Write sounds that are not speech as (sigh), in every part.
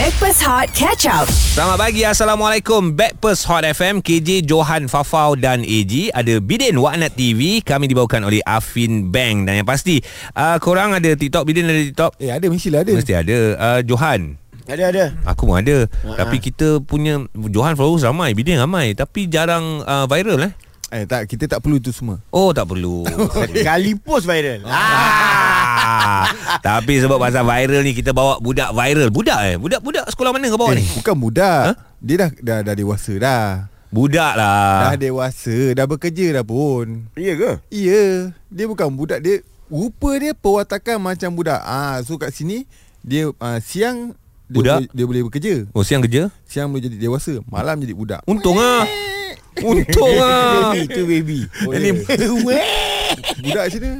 Backpass Hot Catch Up. Selamat pagi. Assalamualaikum. Backpast Hot FM KJ Johan Fafau dan AG Ada Bidin Waknat TV Kami dibawakan oleh Afin Bank Dan yang pasti uh, Korang ada TikTok? Bidin ada TikTok? Eh ada. Mestilah ada. Mesti ada. Uh, Johan? Ada ada. Aku pun ada. Tapi kita punya Johan followers ramai Bidin ramai. Tapi jarang uh, viral eh? Eh tak. Kita tak perlu itu semua. Oh tak perlu. (laughs) Kali post viral. ah, (laughs) Tapi sebab pasal viral ni Kita bawa budak viral Budak eh Budak-budak sekolah mana kau bawa ni Eh, bukan budak. Ha? Dia dah, dah dah dewasa dah. Budak lah Dah dewasa, dah bekerja dah pun. Ya ke? Iya, dia bukan budak dia rupa dia perwatakan macam budak. Ah, so kat sini dia uh, siang dia Budak? boleh, dia boleh bekerja. Oh siang kerja Siang boleh jadi dewasa, malam jadi budak. Untung ah Untung ah Baby tu baby. Oh, Ini Budak mana?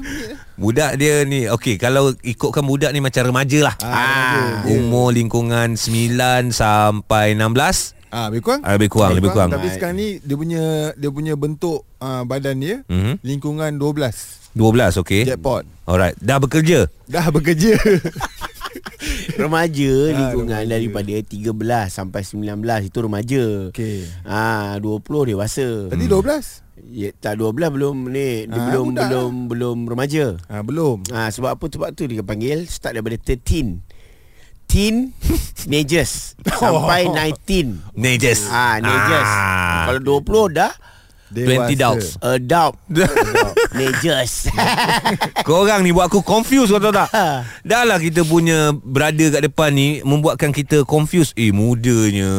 Budak dia ni Okey Kalau ikutkan budak ni Macam remaja lah Ah, remaja, dia. Umur lingkungan 9 Sampai 16 Ah, lebih kurang? Ah, lebih kurang, lebih kurang. Tapi sekarang ni dia punya dia punya bentuk uh, badan dia Mhm. lingkungan 12. 12 okey Jackpot. Alright Dah bekerja Dah bekerja. (laughs) remaja (laughs) lingkungan remaja. daripada 13 sampai 19 itu remaja. Okey. Ah 20 dewasa. Tadi 12? Ya, tak 12 belum ni dia Ah, belum budak belum belum remaja. Ah, belum. Ah sebab apa sebab tu dia panggil start daripada 13. Teen teenagers (laughs) sampai 19. Nejas Ah, teenagers. Ah. Kalau 20 dah 20 adults. adult. teenagers. Korang ni buat aku confused kau tahu tak? Dah lah kita punya Brother kat depan ni Membuatkan kita confused. Eh mudanya.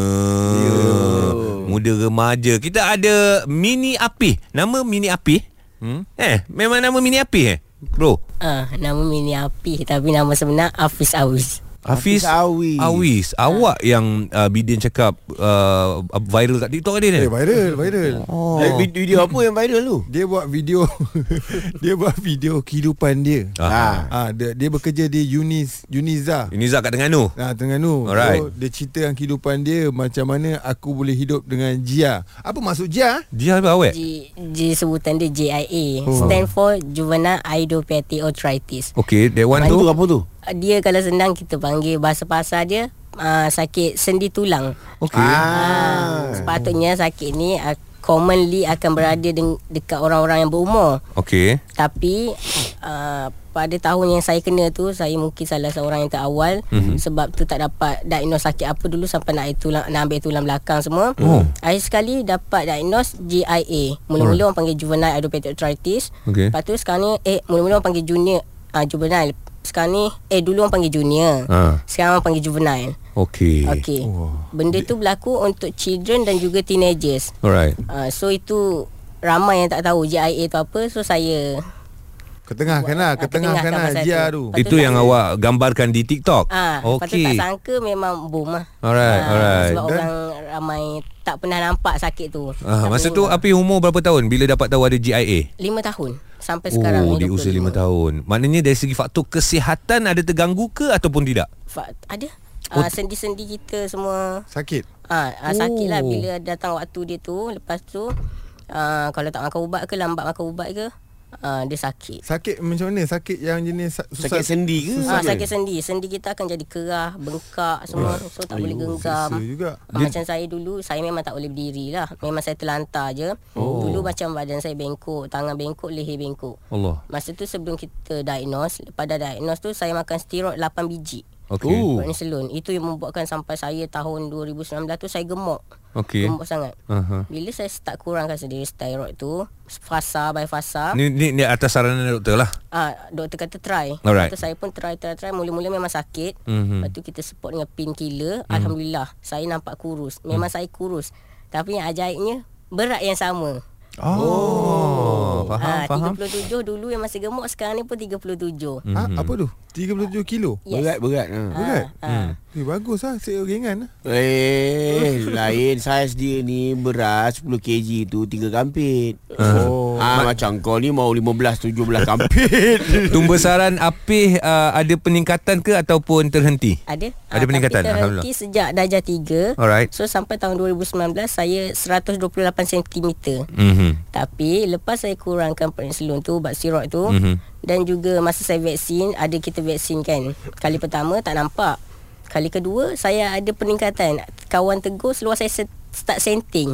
Muda remaja. Kita ada Mini Api Nama Mini Api hmm? Eh memang nama Mini Api eh? Bro. Ah, nama Mini Api tapi nama sebenar Hafiz Awis. Hafiz Hafiz Awis. Awis Awak yang uh, Bidin cakap uh, Viral kat TikTok Eh dia ni viral, viral. Oh. Eh, vid- video apa yang viral tu? Dia buat video (laughs) dia buat video kehidupan dia. Ah. Ah, dia, dia bekerja di Yunis Yuniza. Ini Zak kat Terengganu Nah, Terengganu. Alright. So, dia ceritakan kehidupan dia macam mana aku boleh hidup dengan Jia. Apa maksud Jia? Dia apa awet? J, J sebutan dia JIA. Oh. Stand for Juvenile Idiopathic Arthritis. Okay that one tu apa tu? Dia kalau senang kita panggil bahasa pasar dia uh, sakit sendi tulang. Okay Ah. Sepatutnya sakit ni uh, commonly akan berada deng- dekat orang-orang yang berumur. Okay Tapi uh, pada tahun yang saya kena tu saya mungkin salah seorang yang terawal Mhm. mm-hmm. sebab tu tak dapat diagnose sakit apa dulu sampai nak tulang nak ambil tulang belakang semua. Oh. Akhir sekali dapat diagnose GIA. Mula-mula orang panggil juvenile idiopathic arthritis. Okay. Lepas tu sekarang ni eh mula-mula orang panggil junior uh, juvenile. Sekarang ni eh dulu orang panggil junior. Ah. Sekarang orang panggil juvenile. Okay Okey. Benda tu berlaku untuk children dan juga teenagers. Alright Uh, so itu ramai yang tak tahu GIA tu apa. So saya Ketengahkan lah, Ah, ketengahkan lah Jia tu. Itu tu yang tak- awak gambarkan di TikTok Ah, okay. Lepas tu tak sangka memang boom lah. Alright, Ah, alright. Sebab Dan- orang ramai tak pernah nampak sakit tu. Ah, Tak masa tu Api umur berapa tahun bila dapat tahu ada GIA? Lima tahun sampai sekarang Oh, ni di usia 5 tahun. Maknanya dari segi faktor kesihatan ada terganggu ke ataupun tidak? Fa- ada. Oh, Ah, sendi-sendi kita semua Sakit. ah, ah sakit lah Oh. bila datang waktu dia tu. Lepas tu ah, kalau tak makan ubat ke lambat makan ubat ke ah, dia sakit. Sakit macam mana? Sakit yang jenis sa- susah. Sakit sendi ke? Ah, sakit sendi. Sendi kita akan jadi kerah, bengkak semua. So tak boleh genggam. Susah juga. Ah, Macam saya dulu Saya memang tak boleh berdiri lah Memang saya terlantar je oh. Dulu macam badan saya bengkok Tangan bengkok Leher bengkok Allah. Masa tu sebelum kita diagnose Lepas dah diagnose tu Saya makan steroid 8 biji Okey. Oh. Prednisolone Itu yang membuatkan sampai saya tahun 2019 tu Saya gemuk Okey. Gemuk sangat Aha. Bila saya start kurangkan sendiri steroid tu Fasa by fasa Ni, ni, ni atas saranan doktor lah. Ah, doktor kata try. Alright. Tu saya pun try try try mula-mula memang sakit. Mhm. Mm-hmm. Lepas tu kita support dengan painkiller. Mm. Alhamdulillah saya nampak kurus. Memang mm. saya kurus. Tapi yang ajaibnya berat yang sama. Oh, faham, Ah, faham. 37 dulu yang masih gemuk sekarang ni pun 37. Ah, apa tu? 37 kilo. Yes. Berat berat. Ha. Berat. Ah. Eh, bagus lah. Saya ringan lah. Eh, lain saiz dia ni berat 10 kg tu 3 kampit. Oh. Ah, macam kau ni mau 15 17 kampit. (laughs) Tumbesaran Apih uh, ada peningkatan ke ataupun terhenti? Ada. Ada peningkatan, Tapi Alhamdulillah. terhenti sejak darjah 3. Alright. So sampai tahun 2019 saya 128 cm. Mhm. Tapi lepas saya kurangkan prednisolone tu ubat steroid tu Mhm. mm-hmm. dan juga masa saya vaksin ada kita vaksin kan. Kali pertama tak nampak. Kali kedua saya ada peningkatan. Kawan tegur seluar saya se- start senting.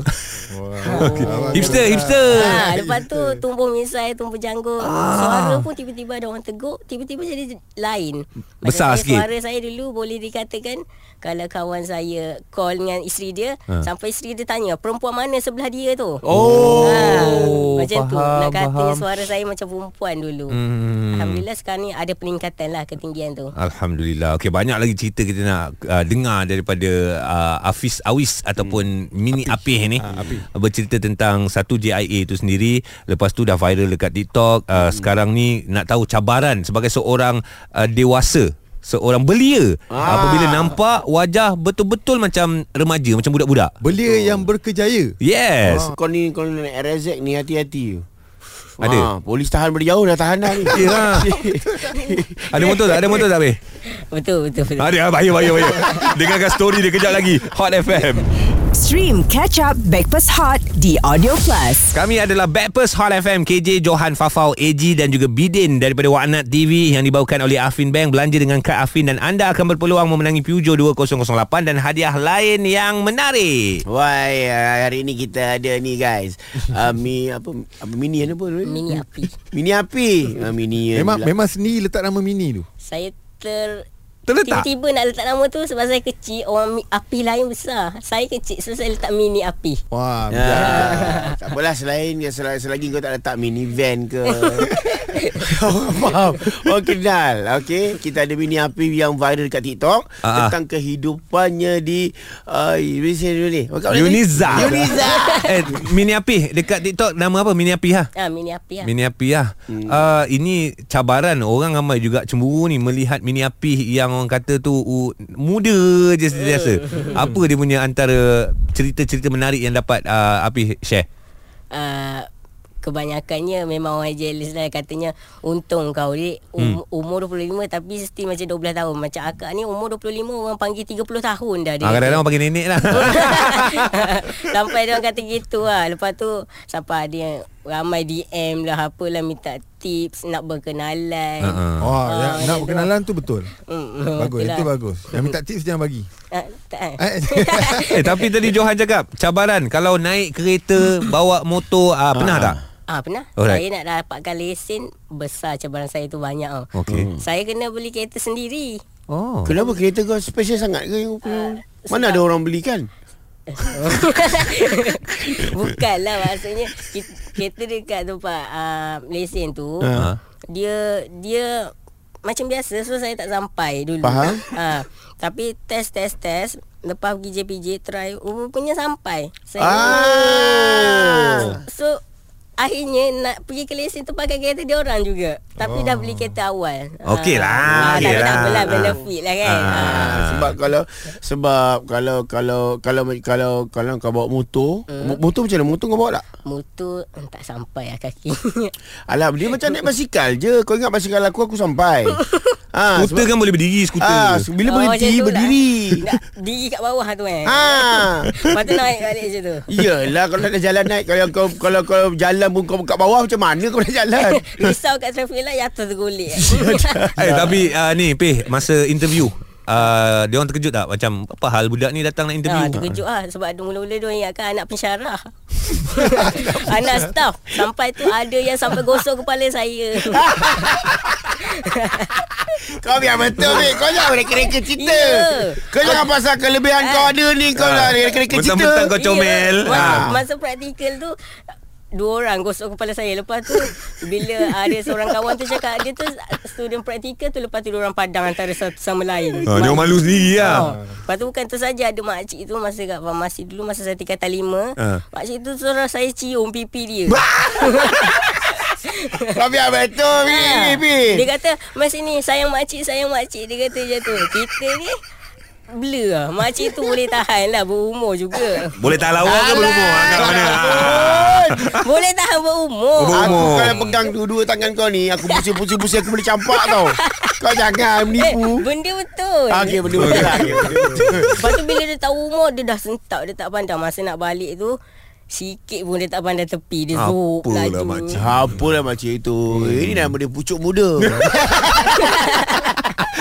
Wah. Hipster, hipster. ha, lepas tu tumbuh misai, tumbuh janggut. Suara pun tiba-tiba ada orang tegur, tiba-tiba jadi lain. Macam Besar saya, sikit. Suara saya dulu boleh dikatakan kalau kawan saya call dengan isteri dia, Ha. sampai isteri dia tanya, perempuan mana sebelah dia tu? Oh, Ha, macam tu. faham, Nak katanya faham. suara saya macam perempuan dulu. Hmm. Alhamdulillah sekarang ni ada peningkatan lah ketinggian tu. Alhamdulillah. Okey banyak lagi cerita kita nak uh, dengar daripada uh, Hafiz Awis ataupun Mini Apih ni. Ah, Apih. Bercerita tentang satu JIA itu sendiri. Lepas tu dah viral dekat TikTok. Uh, sekarang ni nak tahu cabaran sebagai seorang uh, dewasa seorang belia Ah. apabila nampak wajah betul-betul macam remaja macam budak-budak. Belia yang berkejaya. Yes. Kau ni kau ni RZ ni hati-hati. Ada? Ha, polis tahan berjauh dah tahan dah ni. (laughs) Ya. (laughs) Ada motor tak? Ada motor tak, Beh? Betul, betul, betul. Ada, bahaya, bahaya, bahaya. (laughs) Dengarkan story dia kejap lagi. Hot FM. Stream Catch Up Backpass Hot di Audio Plus. Kami adalah Backpers Hot FM KJ Johan Fafau AG dan juga Bidin daripada Waknat TV yang dibawakan oleh Afin Bank belanja dengan kad Afin dan anda akan berpeluang memenangi Peugeot 2008 dan hadiah lain yang menarik. Wah, hari ni kita ada ni guys. Uh, (laughs) mi apa apa mini apa? Mini api. Mini api. Uh, mini Memang memang sendiri letak nama mini tu. Saya ter Terletak? Tiba-tiba nak letak nama tu sebab saya kecil Orang api lain besar Saya kecil So saya letak mini api Wah, Ya. (laughs) tak apalah selain selagi, selagi kau tak letak minivan ke. Orang (laughs) faham. Orang kenal. Okey, kita ada mini api yang viral kat TikTok ah. tentang kehidupannya di uh, ni. Tadi? Yuniza. Yuniza. (laughs) eh, Mini Api dekat TikTok nama apa? Mini Api ha? Ah Mini api lah Mini Api lah. Hmm. Uh, ini cabaran orang ramai juga cemburu ni melihat Mini Api yang orang kata tu uh, muda je sentiasa. (laughs) apa dia punya antara cerita-cerita menarik yang dapat uh, Api share? uh, Kebanyakannya memang orang jealous lah Katanya Untung kau dik um, Umur 25 Tapi still macam 12 tahun Macam akak ni umur 25 Orang panggil 30 tahun dah dia Ah, kadang-kadang orang panggil nenek lah. (laughs) Sampai dia orang kata gitu lah Lepas tu Sampai ada yang Ramai DM lah Apalah minta tips Nak berkenalan Uh-uh. Oh, Ah, yang, macam nak tu. berkenalan tu betul. Hmm, Bagus, betul itu lah. bagus. Yang minta tips jangan bagi. Ah, tak, eh? Eh, (laughs) eh tapi tadi Johan cakap cabaran kalau naik kereta bawa motor ah, pernah tak? Ah pernah. Alright. Saya nak dapatkan lesen besar cabaran saya tu banyak tau. Okey. Saya kena beli kereta sendiri. Oh. Kenapa kereta kau special sangat ke? Ah, Mana ada orang belikan? (laughs) Bukanlah maksudnya kereta dekat tempat uh, lesen tu Ha. dia dia macam biasa so saya tak sampai dulu. Faham. Ha, tapi test test test lepas pergi JPJ try rupanya sampai. Saya Ah. So Akhirnya nak pergi ke lesen tu pakai kereta dia orang juga. Tapi dah beli kereta awal. Okey lah, Ah, okey tapi tak lah. apalah benefit lah kan. Ah. Ah. sebab kalau sebab kalau kalau kalau kalau kalau kau bawa motor, hmm. motor macam mana? Motor kau bawa tak? Motor hmm, tak sampai lah kaki. Alah dia macam naik basikal je. Kau ingat basikal aku aku sampai. (laughs) ha, Skuter kan boleh berdiri skuter. Ah, bila Oh, berhenti lah. berdiri. Nak diri kat bawah tu eh. Ha. (laughs) Lepas tu naik balik macam tu. Iyalah kalau nak jalan naik kalau kau kalau kau jalan pun kau kat bawah macam mana kau nak jalan? (laughs) Risau kat traffic light jatuh tergolek. Eh (laughs) tapi uh, ni Peh masa interview uh, dia orang terkejut tak macam apa hal budak ni datang nak interview? Ha, terkejut lah sebab ada mula-mula dia ingatkan anak pensyarah. anak staff. Sampai tu ada yang sampai gosok kepala saya. (laughs) kau biar betul ni. Kau jangan reka-reka cerita. Ya. Kau jangan pasal kelebihan kau ada ni kau dah reka-reka cerita. Mentang-mentang kau comel. Ya, masa, Ah. masa praktikal tu Dua orang gosok kepala saya Lepas tu Bila ada seorang kawan tu cakap Dia tu student praktikal tu Lepas tu dia orang padang Antara satu sama lain Ah, dia orang malu sendiri lah. Oh. Lepas tu bukan tu saja Ada makcik tu Masa kat farmasi dulu Masa saya tingkatan lima Ah. Makcik tu suruh saya cium pipi dia (laughs) (laughs) Kau biar betul ni. Ah. Bi. Dia kata Mas ni sayang makcik Sayang makcik Dia kata je tu Kita ni Blur lah Makcik tu boleh tahan lah Berumur juga Boleh tak lawa ke berumur? Kat mana? Boleh tahan berumur Oh, Aku kalau pegang dua-dua tangan kau ni Aku pusing-pusing-pusing Aku boleh campak tau Kau jangan Eh, menipu benda betul. Ah, Okey benda betul Okey, benda betul. Lepas tu bila dia tahu umur Dia dah sentak Dia tak pandang Masa nak balik tu Sikit pun dia tak pandang tepi Dia zoop Apalah, laju makcik. Apalah macam itu Ini nama dia pucuk muda (laughs)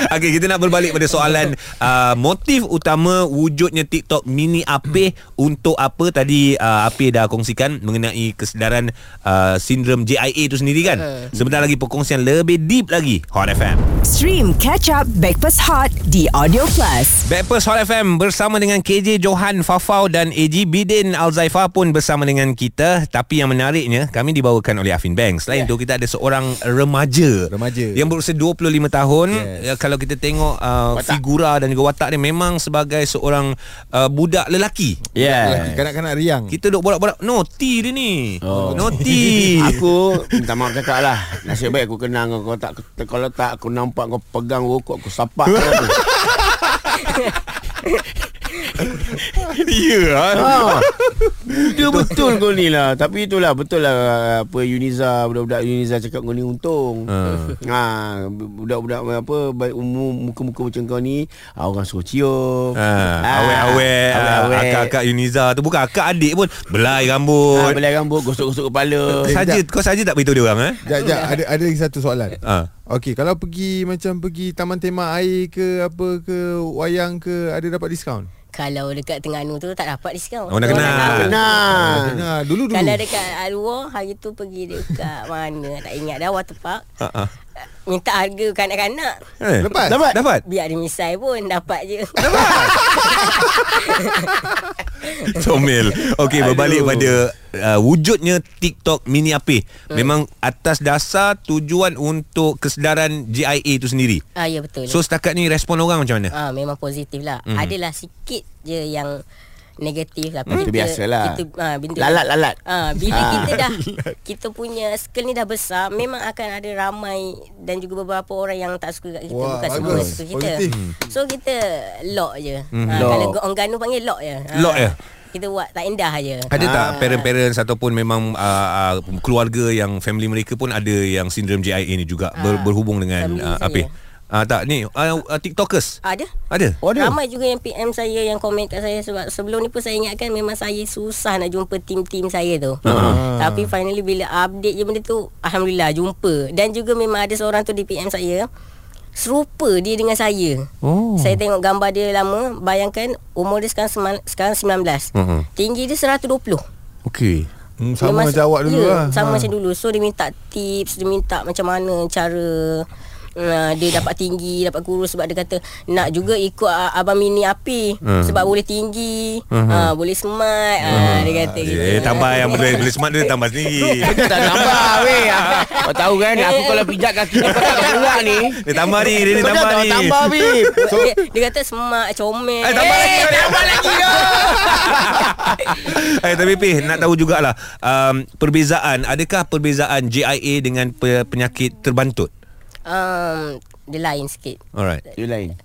Okey, kita nak berbalik pada soalan uh, motif utama wujudnya TikTok mini Apeh untuk apa tadi uh, Apeh dah kongsikan mengenai kesedaran uh, sindrom JIA itu sendiri kan. Sebentar lagi perkongsian lebih deep lagi Hot FM. Stream Catch Up Backpass Hot di Audio Plus. Backpast Hot FM bersama dengan KJ Johan Fafau dan AG Bidin Alzaifa pun bersama dengan kita. Tapi yang menariknya kami dibawakan oleh Afin Bank. Selain yeah. tu kita ada seorang remaja. Remaja. Yang berusia 25 tahun. Yes. Ya, kalau kita tengok uh, figura dan juga watak dia memang sebagai seorang uh, budak lelaki. Yeah. Kanak-kanak riang. Kita duk borak-borak Noti dia ni Oh. Noti (laughs) Aku minta maaf cakap lah Nasib baik aku kenal kau Kalau tak, kalau tak aku nampak kau pegang rokok Aku sapak kau tu (laughs) (laughs) Ya ha. Dia betul kau ni lah Tapi itulah Betul lah Apa Uniza Budak-budak Uniza cakap kau ni untung Ha. ha. Budak-budak apa baik umum Muka-muka macam kau ni ah, Orang suruh cium Ha, Ah, awet-awet ah, awet-awet. Akak-akak Uniza tu Bukan akak adik pun Belai Ah, rambut Belai rambut Gosok-gosok kepala Saja Kau saja tak beritahu dia orang eh? Jap, jap, ada ada lagi satu soalan. Ha. Okey, kalau pergi macam pergi taman tema air ke apa ke wayang ke ada dapat diskaun? Kalau dekat Terengganu tu tak dapat diskaun. Oh, nak kenal. tahu. Kenal Nah, dulu dulu. Kalau dekat luar hari tu pergi dekat (laughs) mana tak ingat dah water park. Ha, ha. Minta harga kanak-kanak. Eh, Lepas? Dapat Dapat Biar dia misai pun dapat je. (laughs) (laughs) Comel Okey berbalik pada uh, Wujudnya TikTok mini Apeh Memang atas dasar Tujuan untuk Kesedaran JIA itu sendiri ah ya betul. So setakat ni Respon orang macam mana? ah memang positif lah. Mhm. Adalah sikit je yang negatif lah. Itu biasalah. Kita, ah, benda Lalat-lalat Ah, bila Ah. kita dah (laughs) kita punya skill ni dah besar, memang akan ada ramai dan juga beberapa orang yang tak suka kat kita Wah, bukan semua suka kita. Positif. So kita lock je. Hmm. Ah, Lock. kalau orang Ganu panggil lock je. Ah, Lock je? Kita buat tak indah je. Ada tak Ah. parent-parents ataupun memang uh, uh, keluarga yang family mereka pun ada yang sindrom JIA ni juga ber, Ah, berhubung dengan uh, saya. Ah tak ni uh, uh, TikTokers Ada. ada. Oh ada Ramai juga yang PM saya yang komen kat saya sebab sebelum ni pun saya ingatkan memang saya susah nak jumpa tim-tim saya tu. Ah. Tapi finally bila update je benda tu alhamdulillah jumpa dan juga memang ada seorang tu di PM saya serupa dia dengan saya. Oh. Saya tengok gambar dia lama, bayangkan umur dia sekarang seman- sekarang 19. Mhm. Tinggi dia 120. Okey. Hmm, sama macam awak dulu ya, lah. Sama Ha. macam dulu So dia minta tips Dia minta macam mana Cara uh, Dia dapat tinggi Dapat kurus Sebab dia kata Nak juga ikut uh, Abang Mini api Hmm. Sebab boleh tinggi Hmm. uh, Boleh smart uh, Dia kata gitu Eh tambah yang boleh boleh smart dia tambah sendiri. (laughs) Kau tak tambah weh Kau tahu kan Aku kalau pijak kaki kau tak gerak ni Dia tambah ni, dia ni Kau tambah ni. tambah Bib (laughs) dia, dia kata smart Comel Eh, tambah lagi. Tambah lagi (laughs) Eh tapi Pih nak tahu jugalah um, perbezaan adakah perbezaan JIA dengan pe- penyakit terbantut? Um, Dia lain sikit Alright. Dia lain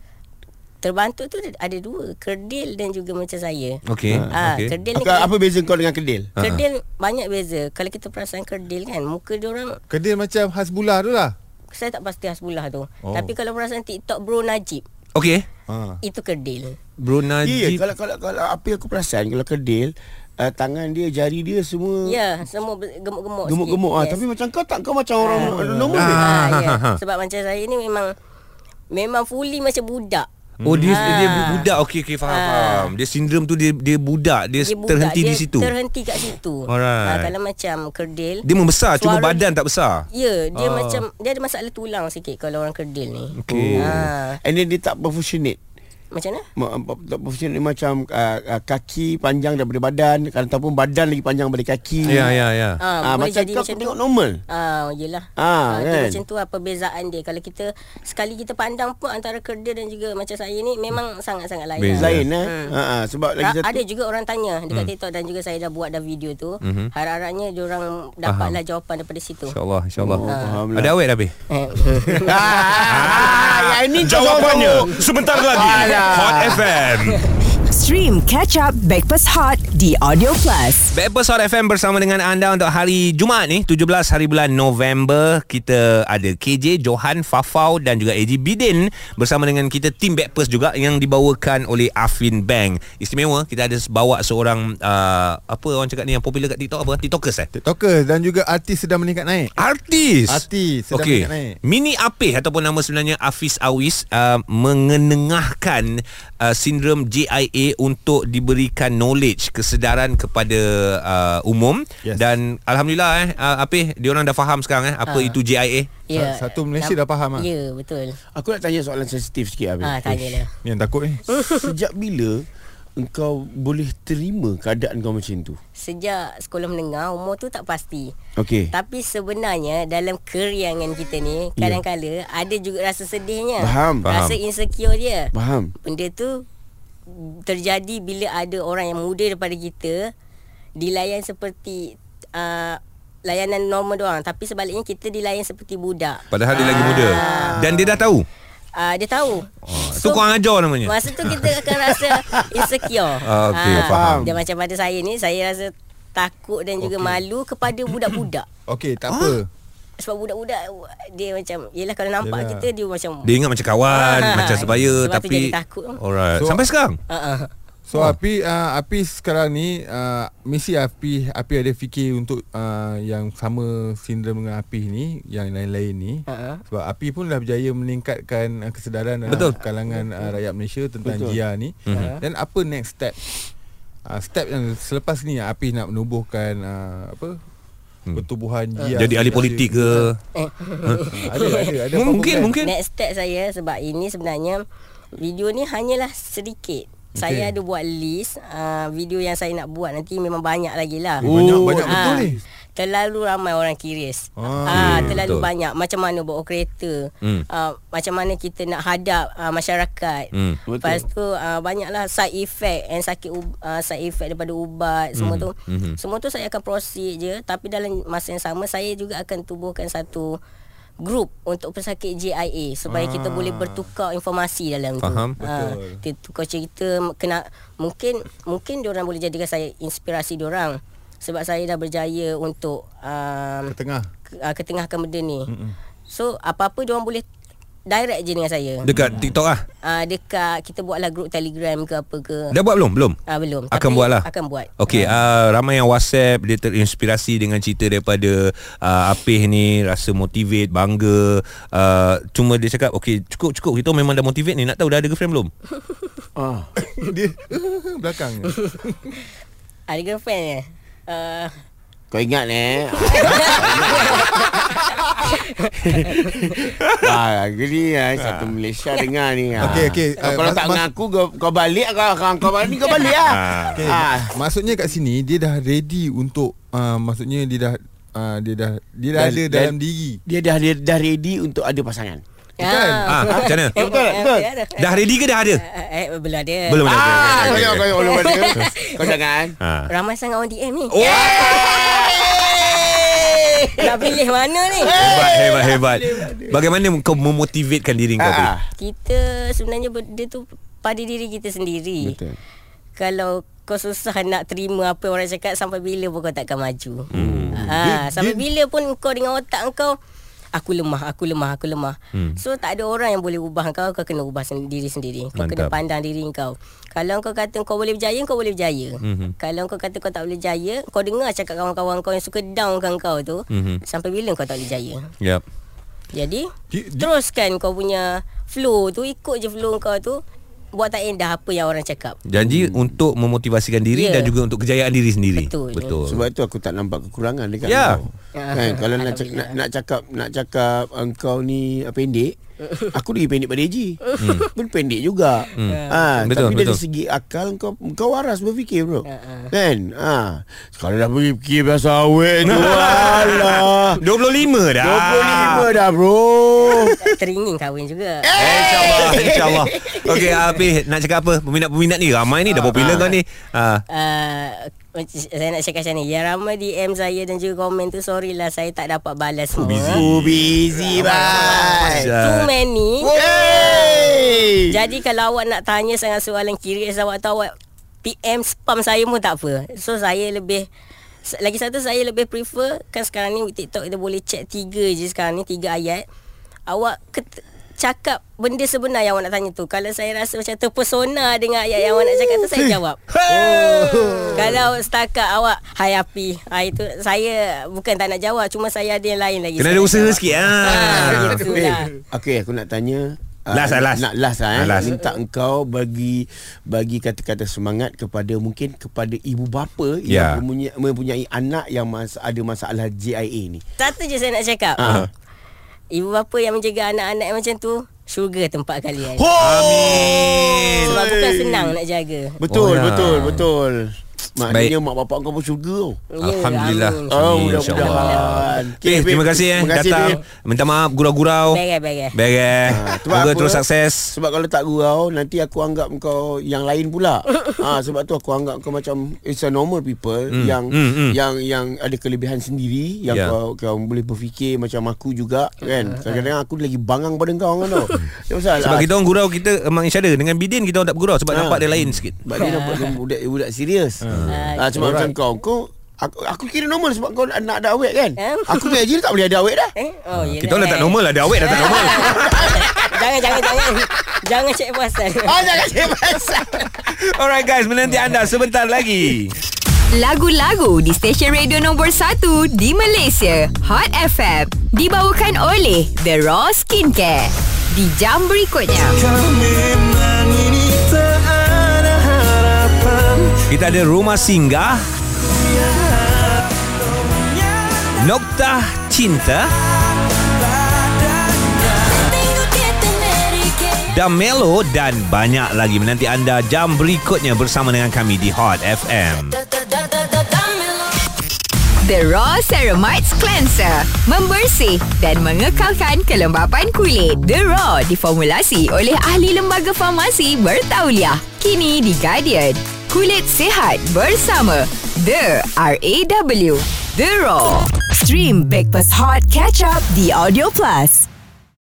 Terbantu tu ada dua Kerdil dan juga macam saya Okey. Ah, Okey. Kerdil ni apa, apa beza kau dengan kedil? Kerdil banyak beza Kalau kita perasan kerdil kan Muka dia orang Kedil macam Hasbullah tu lah. Saya tak pasti Hasbullah tu Oh. Tapi kalau perasan TikTok Bro Najib Okey. Ha. Itu kerdil Bro Ya, Najib. kalau kalau kalau apa yang aku perasan kalau kedil uh, tangan dia, jari dia semua Ya semua ber- gemuk-gemuk gemuk-gemuk ah sikit. tapi macam kau tak kau macam orang normal Ah. je. ah, ya. Ha, ha, ha. Sebab macam saya ni memang Memang fully macam budak Oh dia Ah. dia budak. Okey okey faham Ah. faham. Dia sindrom tu dia dia budak. Dia, Dia budak, terhenti dia di situ. Terhenti kat situ Alright. Ah, Kalau macam kerdil Dia membesar cuma badan tak besar. Ya dia Ah. macam Dia ada masalah tulang sikit Kalau orang kerdil ni Okey. ah, And then dia tak proportionate. Macam mana? Ma- ma- Tak proportionate macam uh, uh, kaki panjang daripada badan ataupun badan lagi panjang daripada kaki. Ya ya ya. Ah, Ah, boleh macam jadi kau macam tu. tengok normal. Ah, yelah. Ah, tu kan? macam tu apa perbezaan dia. Kalau kita sekali kita pandang pun antara kerdil dan juga macam saya ni memang sangat-sangat lain. Beza. Lain eh. Hmm. Ha ah, sebab lagi satu ada juga orang tanya dekat TikTok dan juga saya dah buat dah video tu. Mhm. Harap-harapnya diorang dapatlah jawapan daripada situ. InsyaAllah InsyaAllah Oh, lah. Ada awet dah (laughs) Pih? Yang ini Jawapannya sebentar lagi. Alah. Hot FM Stream Catch Up Backpass Hot di Audio Plus. Backpast Hot FM bersama dengan anda untuk hari Jumaat ni 17 hari bulan November kita ada KJ Johan Fafau dan juga AJ Bidin bersama dengan kita tim Backpast juga yang dibawakan oleh Afin Bank istimewa kita ada bawa seorang uh, apa orang cakap ni yang popular kat TikTok apa TikTokers eh TikTokers dan juga artis sedang meningkat naik. Artis Artis sedang Okey. meningkat naik. Mini Apih ataupun nama sebenarnya Hafiz Awis uh, mengenengahkan uh, sindrom JIA untuk diberikan knowledge kesedaran kepada uh, umum Yes. dan alhamdulillah eh uh, Apih dia orang dah faham sekarang eh apa Ah. itu JIA. Ya. Satu Malaysia dah faham ah. Ya, betul. Aku nak tanya soalan sensitif sikit Habib. Ah, tanyalah. Ni yang takut ni. (laughs) Sejak bila engkau boleh terima keadaan kau macam tu? Sejak sekolah menengah, umur tu tak pasti. Okey. Tapi sebenarnya dalam keriangan kita ni, kadang-kala ada juga rasa sedihnya. Faham. Rasa Faham. insecure dia. Faham. Benda tu terjadi bila ada orang yang muda daripada kita dilayan seperti uh, layanan normal doang tapi sebaliknya kita dilayan seperti budak. Padahal dia lagi muda dan dia dah tahu. Uh, dia tahu. Oh, tu kurang ajar namanya. Masa tu kita akan rasa (laughs) insecure. Ah, okey, Ah, faham. Dia macam pada saya ni saya rasa takut dan juga malu kepada budak-budak. Okey, tak apa. Sebab budak-budak dia macam Yelah kalau nampak Yelah. kita dia macam Dia ingat macam kawan, Ah, macam sebaya sebab tu tapi jadi takut. Alright. So- Sampai sekarang. uh-uh. So Api uh, Api sekarang ni uh, mesti Api Api ada fikir untuk uh, yang sama sindrom dengan Api ni, yang lain-lain ni. Uh-uh. Sebab Api pun dah berjaya meningkatkan uh, kesedaran dalam Betul. kalangan uh, rakyat Malaysia tentang Betul. JIA ni. Mhm. Dan apa next step? Uh, step yang selepas ni Api nak menubuhkan uh, apa? Hmm. Pertubuhan JIA. Jadi ahli politik ke? Uh, (laughs) ada ada ada Mungkin mungkin. Next step saya sebab ini sebenarnya video ni hanyalah sedikit. Saya ada buat list uh, video yang saya nak buat nanti memang banyak lagi lah. Eh, banyak banyak Ah, betul ni. Terlalu ramai orang curious. Ah, Ah, ya, terlalu betul. banyak macam mana bawa kereta. Hmm. Ah, macam mana kita nak hadap ah, masyarakat. Hmm. Betul. Lepas tu ah, banyaklah side effect and sakit ah, side effect daripada ubat semua tu. Mhm. Semua tu saya akan proceed je tapi dalam masa yang sama saya juga akan tubuhkan satu group untuk pesakit JIA supaya Ah. kita boleh bertukar informasi dalam Faham. tu. Ah, kita tukar cerita kena mungkin mungkin diorang boleh jadikan saya inspirasi diorang sebab saya dah berjaya untuk um, ke tengah. ke, uh, ketengahkan benda ni. Mm-mm. So apa-apa diorang boleh direct je dengan saya. Dekat TikTok ah. Uh, dekat kita buatlah grup Telegram ke apa ke. Dah buat belum? Belum. Ah belum. Akan Tapi buat lah. Akan buat. Okey, uh, ramai yang WhatsApp dia terinspirasi dengan cerita daripada uh, Apih ni rasa motivate, bangga. Uh, cuma dia cakap, okey, cukup cukup kita memang dah motivate ni. Nak tahu dah ada girlfriend belum? Ah. (laughs) Dia (laughs) belakang. Ada girlfriend ke? Uh, Kau ingat eh (laughs) Ah, gini ah, satu Malaysia dengar ni. ah. Okey, okey. Kau Ah, kalau mas- tak mas- mengaku kau, kau balik kau kau, kau balik kau (laughs) balik ah. Okay. Ah. Maksudnya kat sini dia dah ready untuk uh, maksudnya dia dah uh, dia dah dia dah Dan- ada dan- dalam diri. Dia dah dia dah ready untuk ada pasangan. Ah, macam mana? Eh, betul, betul. Dah ready ke dah ada? Eh, belum ada. Belum ada. Ah, kau kau belum ada. (laughs) Kau jangan. Ah. Ramai sangat orang DM ni. Oh, Nak pilih mana ni? hebat, hebat, hebat. Bagaimana kau memotivatekan diri kau tu? Ah, Kita sebenarnya benda tu pada diri kita sendiri. Betul. Kalau kau susah nak terima apa orang cakap sampai bila pun kau takkan maju. Hmm. Ha, Dia- sampai dia- bila pun kau dengan otak kau aku lemah, aku lemah, aku lemah. Hmm. So tak ada orang yang boleh ubah kau, kau kena ubah diri sendiri. Kau kena Mantap. pandang diri kau. Kalau kau kata kau boleh berjaya, kau boleh berjaya. Mhm. Kalau kau kata kau tak boleh berjaya, kau dengar cakap kawan-kawan kau yang suka downkan kau tu, Mhm. sampai bila kau tak boleh berjaya. Yep. Jadi Di- di- teruskan kau punya flow tu, ikut je flow kau tu. Buat tak endah apa yang orang cakap. Janji untuk memotivasikan diri Ya. dan juga untuk kejayaan diri sendiri. Betul. Betul. Sebab itu aku tak nampak kekurangan dekat Ya. kau. Kan kalau nak cak, nak, nak cakap nak cakap engkau ni ah, pendek, aku lagi pendek pada Eji. Pun pendek juga. Ha, Betul, tapi dari betul. segi akal kau kau waras berfikir bro. Ha. Kan? Ha. Sekarang dah berfikir biasa awet tu. (laughs) Alah. 25 dah. 25 dah bro. Teringin kahwin juga. InsyaAllah InsyaAllah Okey Apih Nak cakap apa Peminat-peminat ni Ramai ni Dah popular kau ni ah. Uh, saya nak cakap macam ni Yang ramai DM saya Dan juga komen tu Sorry lah Saya tak dapat balas semua Oh busy bye. Too many Hey. Jadi kalau awak nak tanya Sangat soalan kiri Awak tahu awak PM spam saya pun tak apa. So saya lebih lagi satu saya lebih prefer kan sekarang ni TikTok kita boleh check tiga je sekarang ni tiga ayat. Awak ket- cakap benda sebenar yang awak nak tanya tu. Kalau saya rasa macam terpesona dengan ayat yang awak nak cakap tu saya jawab. Oh. Kalau setakat awak hai api. Ha, itu saya bukan tak nak jawab cuma saya ada yang lain lagi. Kena Saya ada usaha jawab. sikit, ah. Ha, gitu Eh, lah. Okey, aku nak tanya ah, Last lah, last. Nak last lah eh. Ah, last. Minta engkau bagi bagi kata-kata semangat kepada mungkin kepada ibu bapa Ya. yang mempunyai, mempunyai anak yang mas, ada masalah JIA ni. Satu je saya nak cakap. Ah. Ibu bapa yang menjaga anak-anak yang macam tu, syurga tempat kalian. Amin. Sebab bukan senang nak jaga. Betul, Oh, ya. betul, betul. Maknanya mak bapak kau pun syurga tau. Alhamdulillah. Oh, mudah-mudahan. Okay, terima kasih eh Terima kasih, datang. Pip. Minta maaf gurau-gurau. Beres, beres. Beres. Ah, sebab Moga apa? terus sukses. Sebab kalau tak gurau Nanti aku anggap kau Yang lain pula (laughs) ha, Sebab tu aku anggap kau macam It's a normal people Hmm, Yang hmm, hmm. Yang yang ada kelebihan sendiri Yang Ya. kau kau boleh berfikir Macam aku juga Kan (laughs) Kadang-kadang aku lagi bangang pada kau kan tau (laughs) Tak pasal Sebab Ah, kita orang gurau kita emang each other Dengan Bidin kita orang tak bergurau Sebab Ah. nampak dia lain sikit Sebab dia nampak dia budak, budak serius ha, Cuma macam kau Kau Aku, aku kira normal sebab kau nak, ada awet kan Eh? (laughs) Aku punya je tak boleh ada awet dah Eh? Oh, yelah. Kita orang dah tak normal lah Dia awet dah tak normal (laughs) jangan, jangan, jangan. jangan cek pasal. (laughs) Oh jangan cakap pasal Alright guys Menanti anda sebentar lagi Lagu-lagu di stesen radio nombor 1 di Malaysia. Hot FM. Dibawakan oleh The Raw Skincare. Di jam berikutnya. Kita ada rumah singgah Noktah Cinta Damelo dan banyak lagi menanti anda jam berikutnya bersama dengan kami di Hot FM. The Raw Ceramides Cleanser. Membersih dan mengekalkan kelembapan kulit. The Raw diformulasi oleh ahli lembaga farmasi bertauliah. Kini di Guardian. Kulit sihat bersama The RAW. The Raw. Stream Breakfast Hot Catch Up di Audio Plus.